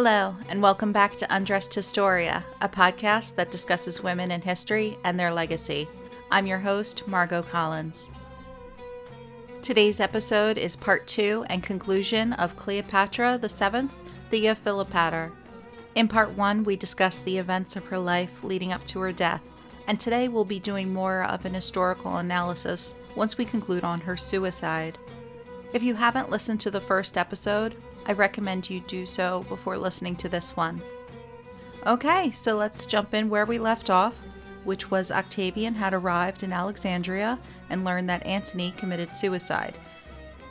Hello, and welcome back to Undressed Historia, a podcast that discusses women in history and their legacy. I'm your host, Margot Collins. Today's episode is part two and conclusion of Cleopatra VII, Thea Philopator. In part one, we discuss the events of her life leading up to her death, and today we'll be doing more of an historical analysis once we conclude on her suicide. If you haven't listened to the first episode, I recommend you do so before listening to this one. Okay, so let's jump in where we left off, which was Octavian had arrived in Alexandria and learned that Antony committed suicide.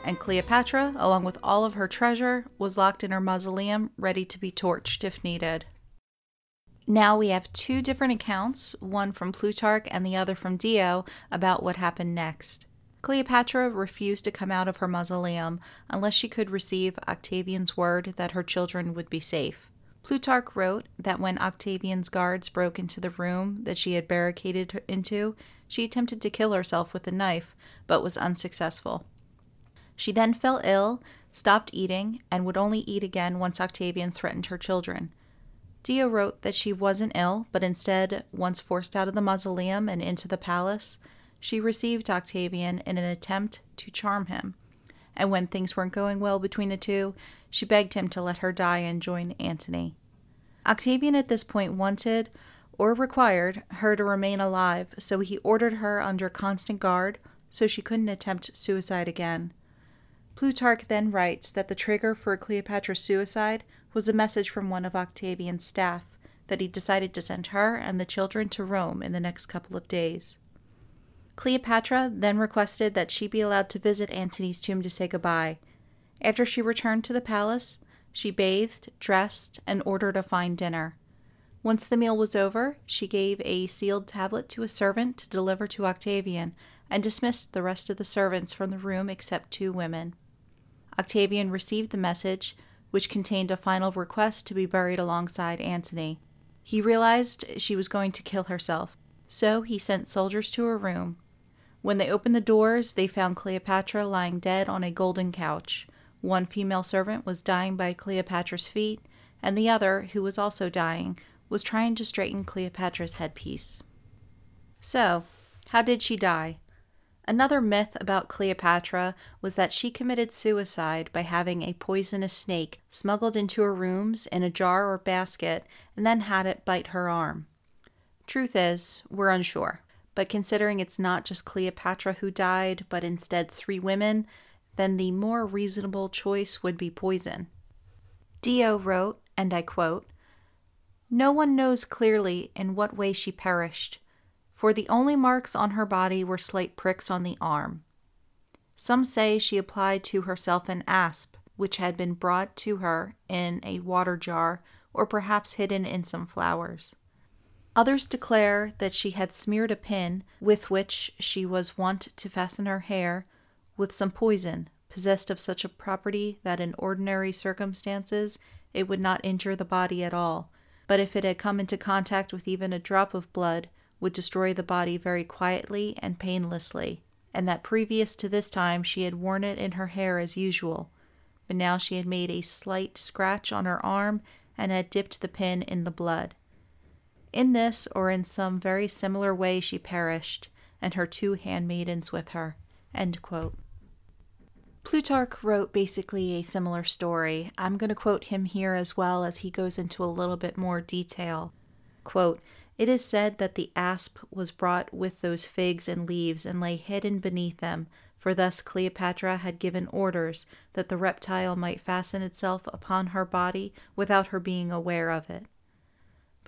And Cleopatra, along with all of her treasure, was locked in her mausoleum, ready to be torched if needed. Now we have two different accounts, one from Plutarch and the other from Dio, about what happened next. Cleopatra refused to come out of her mausoleum unless she could receive Octavian's word that her children would be safe. Plutarch wrote that when Octavian's guards broke into the room that she had barricaded into, she attempted to kill herself with a knife, but was unsuccessful. She then fell ill, stopped eating, and would only eat again once Octavian threatened her children. Dio wrote that she wasn't ill, but instead, once forced out of the mausoleum and into the palace, she received Octavian in an attempt to charm him, and when things weren't going well between the two, she begged him to let her die and join Antony. Octavian at this point wanted, or required, her to remain alive, so he ordered her under constant guard so she couldn't attempt suicide again. Plutarch then writes that the trigger for Cleopatra's suicide was a message from one of Octavian's staff that he decided to send her and the children to Rome in the next couple of days. Cleopatra then requested that she be allowed to visit Antony's tomb to say goodbye. After she returned to the palace, she bathed, dressed, and ordered a fine dinner. Once the meal was over, she gave a sealed tablet to a servant to deliver to Octavian and dismissed the rest of the servants from the room except two women. Octavian received the message, which contained a final request to be buried alongside Antony. He realized she was going to kill herself, so he sent soldiers to her room when they opened the doors, they found Cleopatra lying dead on a golden couch. One female servant was dying by Cleopatra's feet, and the other, who was also dying, was trying to straighten Cleopatra's headpiece. So, how did she die? Another myth about Cleopatra was that she committed suicide by having a poisonous snake smuggled into her rooms in a jar or basket and then had it bite her arm. Truth is, we're unsure but considering it's not just Cleopatra who died, but instead three women, then the more reasonable choice would be poison. Dio wrote, and I quote, No one knows clearly in what way she perished, for the only marks on her body were slight pricks on the arm. Some say she applied to herself an asp, which had been brought to her in a water jar, or perhaps hidden in some flowers. Others declare that she had smeared a pin, with which she was wont to fasten her hair, with some poison, possessed of such a property that in ordinary circumstances it would not injure the body at all, but if it had come into contact with even a drop of blood, would destroy the body very quietly and painlessly, and that previous to this time she had worn it in her hair as usual, but now she had made a slight scratch on her arm and had dipped the pin in the blood. In this or in some very similar way she perished, and her two handmaidens with her. Plutarch wrote basically a similar story. I'm going to quote him here as well as he goes into a little bit more detail. Quote, it is said that the asp was brought with those figs and leaves and lay hidden beneath them, for thus Cleopatra had given orders that the reptile might fasten itself upon her body without her being aware of it.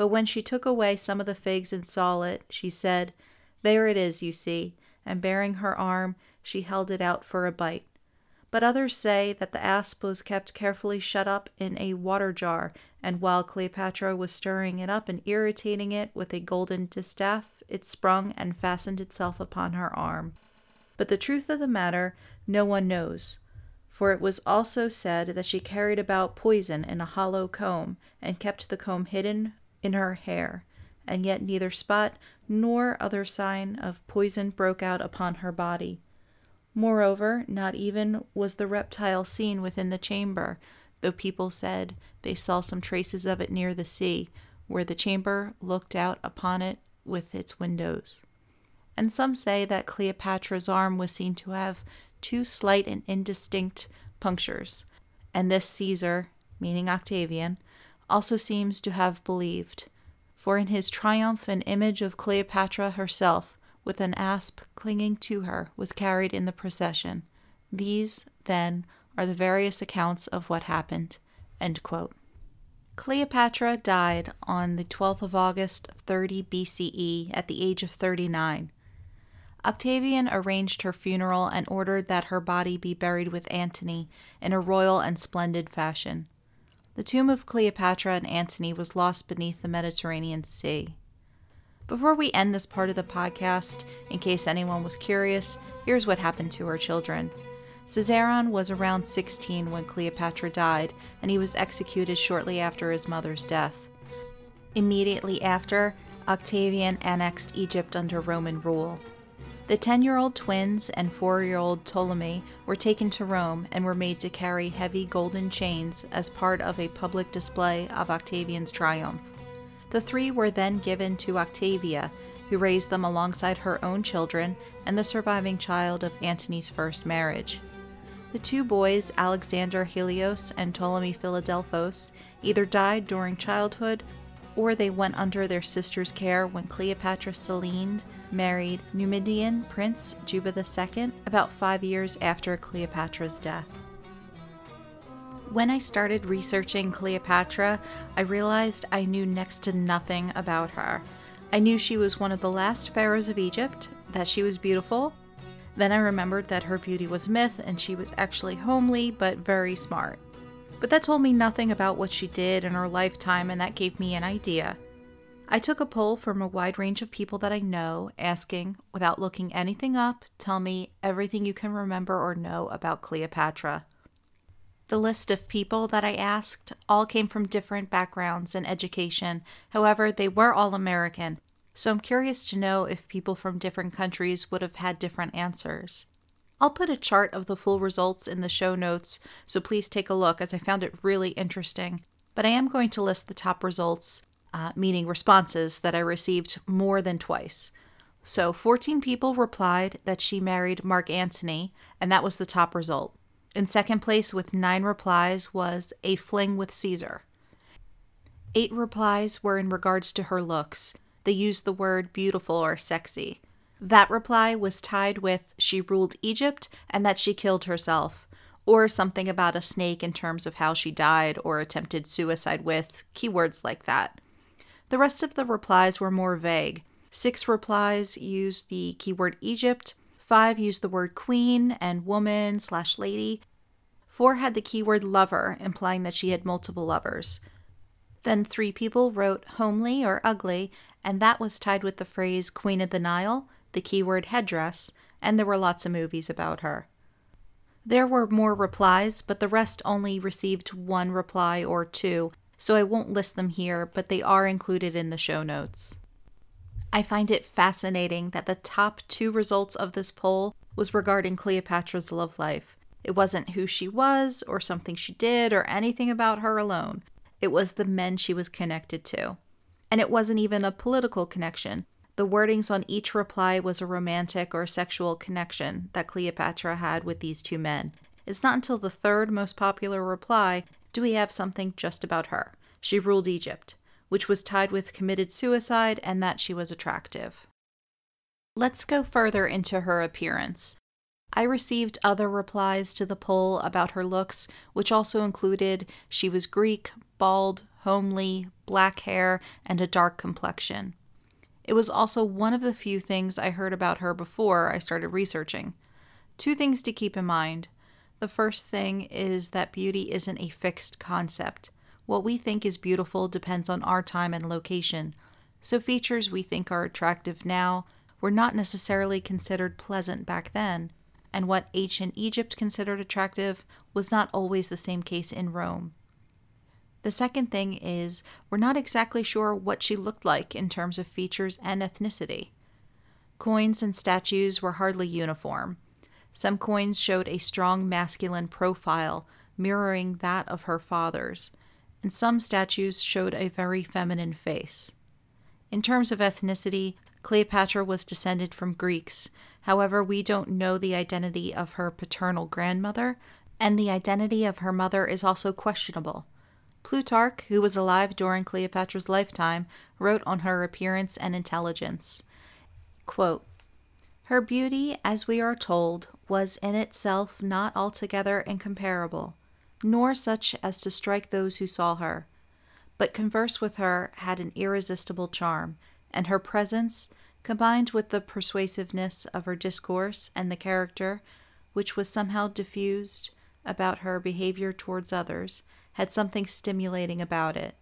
But when she took away some of the figs and saw it, she said, There it is, you see, and baring her arm, she held it out for a bite. But others say that the asp was kept carefully shut up in a water jar, and while Cleopatra was stirring it up and irritating it with a golden distaff, it sprung and fastened itself upon her arm. But the truth of the matter no one knows, for it was also said that she carried about poison in a hollow comb, and kept the comb hidden in her hair, and yet neither spot nor other sign of poison broke out upon her body. Moreover, not even was the reptile seen within the chamber, though people said they saw some traces of it near the sea, where the chamber looked out upon it with its windows. And some say that Cleopatra's arm was seen to have two slight and indistinct punctures, and this Caesar, meaning Octavian, also seems to have believed, for in his triumph an image of Cleopatra herself, with an asp clinging to her, was carried in the procession. These, then, are the various accounts of what happened. Cleopatra died on the 12th of August 30 BCE at the age of 39. Octavian arranged her funeral and ordered that her body be buried with Antony in a royal and splendid fashion. The tomb of Cleopatra and Antony was lost beneath the Mediterranean Sea. Before we end this part of the podcast, in case anyone was curious, here's what happened to her children. Caesarion was around 16 when Cleopatra died, and he was executed shortly after his mother's death. Immediately after, Octavian annexed Egypt under Roman rule. The 10 year old twins and 4 year old Ptolemy were taken to Rome and were made to carry heavy golden chains as part of a public display of Octavian's triumph. The three were then given to Octavia, who raised them alongside her own children and the surviving child of Antony's first marriage. The two boys, Alexander Helios and Ptolemy Philadelphos, either died during childhood or they went under their sister's care when Cleopatra Selene married Numidian Prince Juba II about five years after Cleopatra's death. When I started researching Cleopatra, I realized I knew next to nothing about her. I knew she was one of the last pharaohs of Egypt, that she was beautiful. Then I remembered that her beauty was myth and she was actually homely but very smart. But that told me nothing about what she did in her lifetime, and that gave me an idea. I took a poll from a wide range of people that I know, asking, without looking anything up, tell me everything you can remember or know about Cleopatra. The list of people that I asked all came from different backgrounds and education. However, they were all American, so I'm curious to know if people from different countries would have had different answers. I'll put a chart of the full results in the show notes, so please take a look as I found it really interesting. But I am going to list the top results uh, meaning responses that I received more than twice. So 14 people replied that she married Mark Antony, and that was the top result. In second place, with nine replies, was a fling with Caesar. Eight replies were in regards to her looks. They used the word beautiful or sexy. That reply was tied with she ruled Egypt and that she killed herself, or something about a snake in terms of how she died or attempted suicide with, keywords like that. The rest of the replies were more vague. Six replies used the keyword Egypt, five used the word queen and woman slash lady, four had the keyword lover, implying that she had multiple lovers. Then three people wrote homely or ugly, and that was tied with the phrase Queen of the Nile, the keyword headdress, and there were lots of movies about her. There were more replies, but the rest only received one reply or two, so I won't list them here, but they are included in the show notes. I find it fascinating that the top two results of this poll was regarding Cleopatra's love life. It wasn't who she was, or something she did, or anything about her alone. It was the men she was connected to. And it wasn't even a political connection. The wordings on each reply was a romantic or sexual connection that Cleopatra had with these two men. It's not until the third most popular reply do we have something just about her. She ruled Egypt, which was tied with committed suicide and that she was attractive. Let's go further into her appearance. I received other replies to the poll about her looks, which also included she was Greek, bald, homely, black hair, and a dark complexion. It was also one of the few things I heard about her before I started researching. Two things to keep in mind. The first thing is that beauty isn't a fixed concept. What we think is beautiful depends on our time and location. So, features we think are attractive now were not necessarily considered pleasant back then, and what ancient Egypt considered attractive was not always the same case in Rome. The second thing is, we're not exactly sure what she looked like in terms of features and ethnicity. Coins and statues were hardly uniform. Some coins showed a strong masculine profile, mirroring that of her father's, and some statues showed a very feminine face. In terms of ethnicity, Cleopatra was descended from Greeks. However, we don't know the identity of her paternal grandmother, and the identity of her mother is also questionable. Plutarch, who was alive during Cleopatra's lifetime, wrote on her appearance and intelligence. Quote, her beauty, as we are told, was in itself not altogether incomparable, nor such as to strike those who saw her, but converse with her had an irresistible charm, and her presence, combined with the persuasiveness of her discourse and the character which was somehow diffused about her behavior towards others, had something stimulating about it.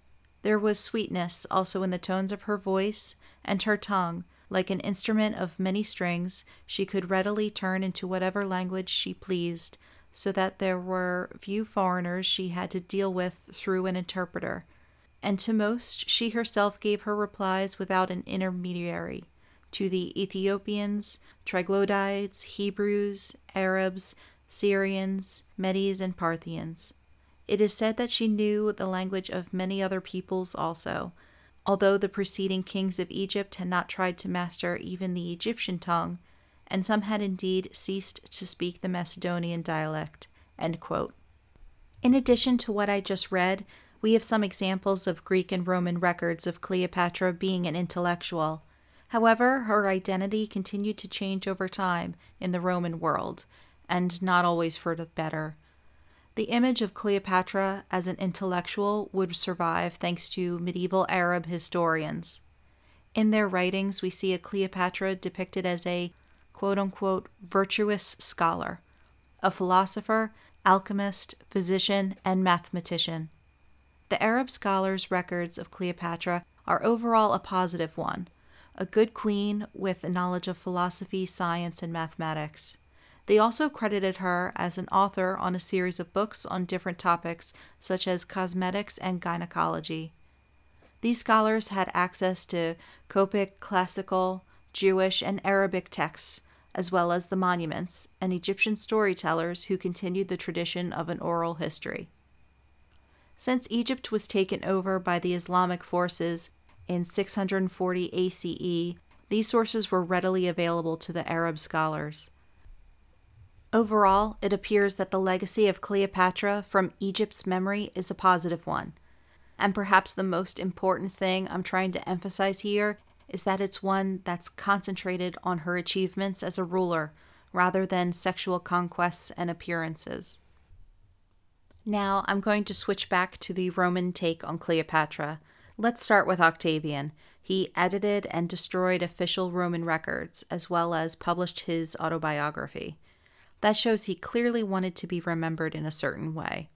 There was sweetness also in the tones of her voice, and her tongue, like an instrument of many strings, she could readily turn into whatever language she pleased, so that there were few foreigners she had to deal with through an interpreter, and to most she herself gave her replies without an intermediary. To the Ethiopians, Troglodytes, Hebrews, Arabs, Syrians, Medes, and Parthians. It is said that she knew the language of many other peoples also, although the preceding kings of Egypt had not tried to master even the Egyptian tongue, and some had indeed ceased to speak the Macedonian dialect. In addition to what I just read, we have some examples of Greek and Roman records of Cleopatra being an intellectual. However, her identity continued to change over time in the Roman world, and not always for the better. The image of Cleopatra as an intellectual would survive thanks to medieval Arab historians. In their writings, we see a Cleopatra depicted as a quote unquote virtuous scholar, a philosopher, alchemist, physician, and mathematician. The Arab scholars' records of Cleopatra are overall a positive one, a good queen with knowledge of philosophy, science, and mathematics. They also credited her as an author on a series of books on different topics, such as cosmetics and gynecology. These scholars had access to Coptic, classical, Jewish, and Arabic texts, as well as the monuments, and Egyptian storytellers who continued the tradition of an oral history. Since Egypt was taken over by the Islamic forces in 640 ACE, these sources were readily available to the Arab scholars. Overall, it appears that the legacy of Cleopatra from Egypt's memory is a positive one. And perhaps the most important thing I'm trying to emphasize here is that it's one that's concentrated on her achievements as a ruler rather than sexual conquests and appearances. Now I'm going to switch back to the Roman take on Cleopatra. Let's start with Octavian. He edited and destroyed official Roman records, as well as published his autobiography. That shows he clearly wanted to be remembered in a certain way.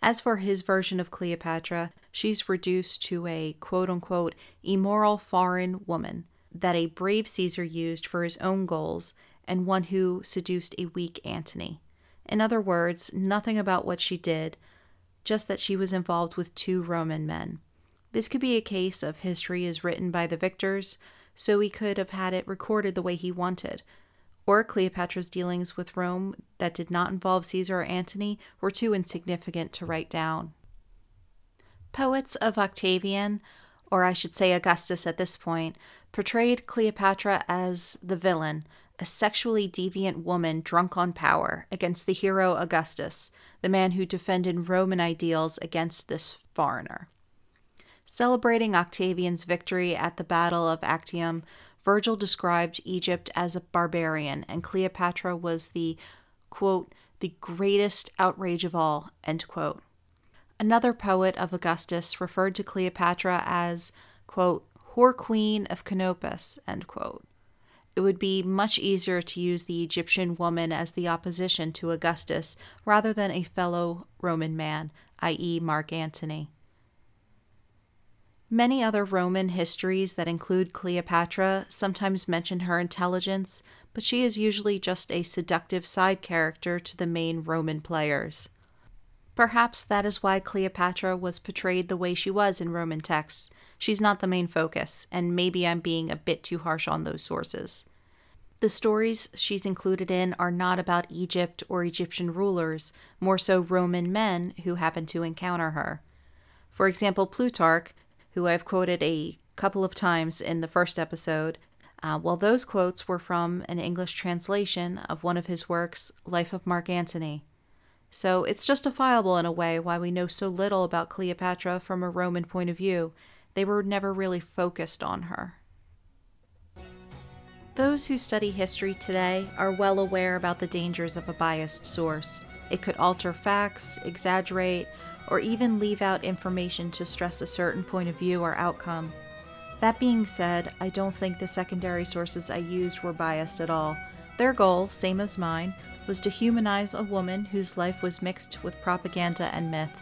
As for his version of Cleopatra, she's reduced to a quote unquote immoral foreign woman that a brave Caesar used for his own goals and one who seduced a weak Antony. In other words, nothing about what she did, just that she was involved with two Roman men. This could be a case of history is written by the victors, so he could have had it recorded the way he wanted, or Cleopatra's dealings with Rome that did not involve Caesar or Antony were too insignificant to write down. Poets of Octavian, or I should say Augustus at this point, portrayed Cleopatra as the villain, a sexually deviant woman drunk on power, against the hero Augustus, the man who defended Roman ideals against this foreigner. Celebrating Octavian's victory at the Battle of Actium Virgil described Egypt as a barbarian, and Cleopatra was the, quote, the greatest outrage of all, end quote. Another poet of Augustus referred to Cleopatra as, quote, whore queen of Canopus, end quote. It would be much easier to use the Egyptian woman as the opposition to Augustus rather than a fellow Roman man, i.e., Mark Antony. Many other Roman histories that include Cleopatra sometimes mention her intelligence, but she is usually just a seductive side character to the main Roman players. Perhaps that is why Cleopatra was portrayed the way she was in Roman texts. She's not the main focus, and maybe I'm being a bit too harsh on those sources. The stories she's included in are not about Egypt or Egyptian rulers, more so Roman men who happen to encounter her. For example, Plutarch, who I've quoted a couple of times in the first episode, uh, well, those quotes were from an English translation of one of his works, Life of Mark Antony. So it's justifiable in a way why we know so little about Cleopatra from a Roman point of view. They were never really focused on her. Those who study history today are well aware about the dangers of a biased source. It could alter facts, exaggerate, or even leave out information to stress a certain point of view or outcome. That being said, I don't think the secondary sources I used were biased at all. Their goal, same as mine, was to humanize a woman whose life was mixed with propaganda and myth.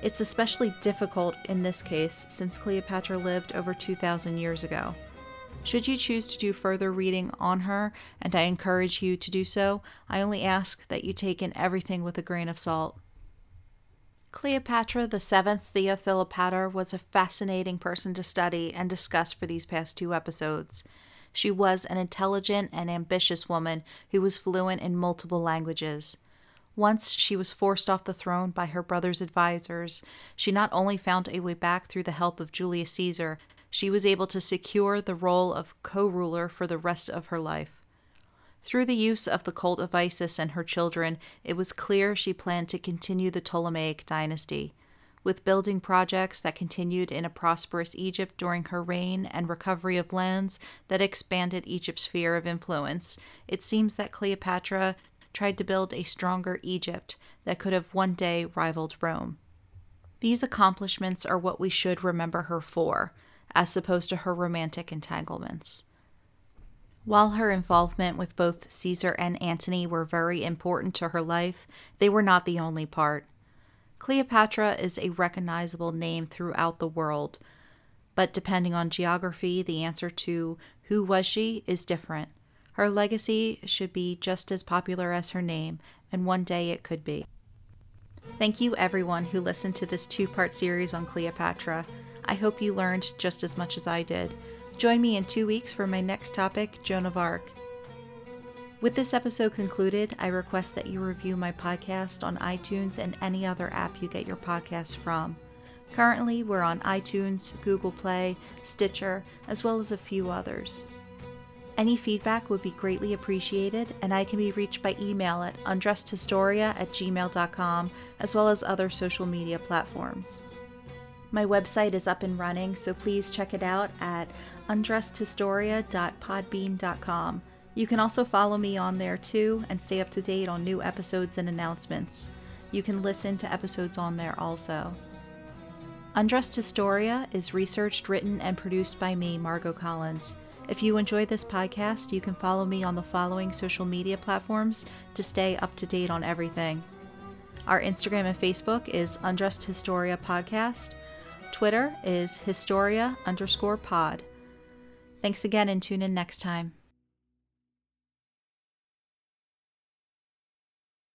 It's especially difficult in this case since Cleopatra lived over 2,000 years ago. Should you choose to do further reading on her, and I encourage you to do so, I only ask that you take in everything with a grain of salt. Cleopatra the Seventh Thea Philopator was a fascinating person to study and discuss for these past two episodes. She was an intelligent and ambitious woman who was fluent in multiple languages. Once she was forced off the throne by her brother's advisers, she not only found a way back through the help of Julius Caesar, she was able to secure the role of co ruler for the rest of her life. Through the use of the cult of Isis and her children, it was clear she planned to continue the Ptolemaic dynasty. With building projects that continued in a prosperous Egypt during her reign and recovery of lands that expanded Egypt's sphere of influence, it seems that Cleopatra tried to build a stronger Egypt that could have one day rivaled Rome. These accomplishments are what we should remember her for as opposed to her romantic entanglements. While her involvement with both Caesar and Antony were very important to her life, they were not the only part. Cleopatra is a recognizable name throughout the world, but depending on geography, the answer to who was she is different. Her legacy should be just as popular as her name, and one day it could be. Thank you, everyone who listened to this two part series on Cleopatra. I hope you learned just as much as I did. Join me in two weeks for my next topic, Joan of Arc. With this episode concluded, I request that you review my podcast on iTunes and any other app you get your podcast from. Currently, we're on iTunes, Google Play, Stitcher, as well as a few others. Any feedback would be greatly appreciated, and I can be reached by email at undressedhistoria at gmail.com, as well as other social media platforms. My website is up and running, so please check it out at undressedhistoria.podbean.com. You can also follow me on there too and stay up to date on new episodes and announcements. You can listen to episodes on there also. Undressed Historia is researched, written, and produced by me, Margot Collins. If you enjoy this podcast, you can follow me on the following social media platforms to stay up to date on everything. Our Instagram and Facebook is Undressed Historia Podcast. Twitter is Historia underscore pod. Thanks again and tune in next time.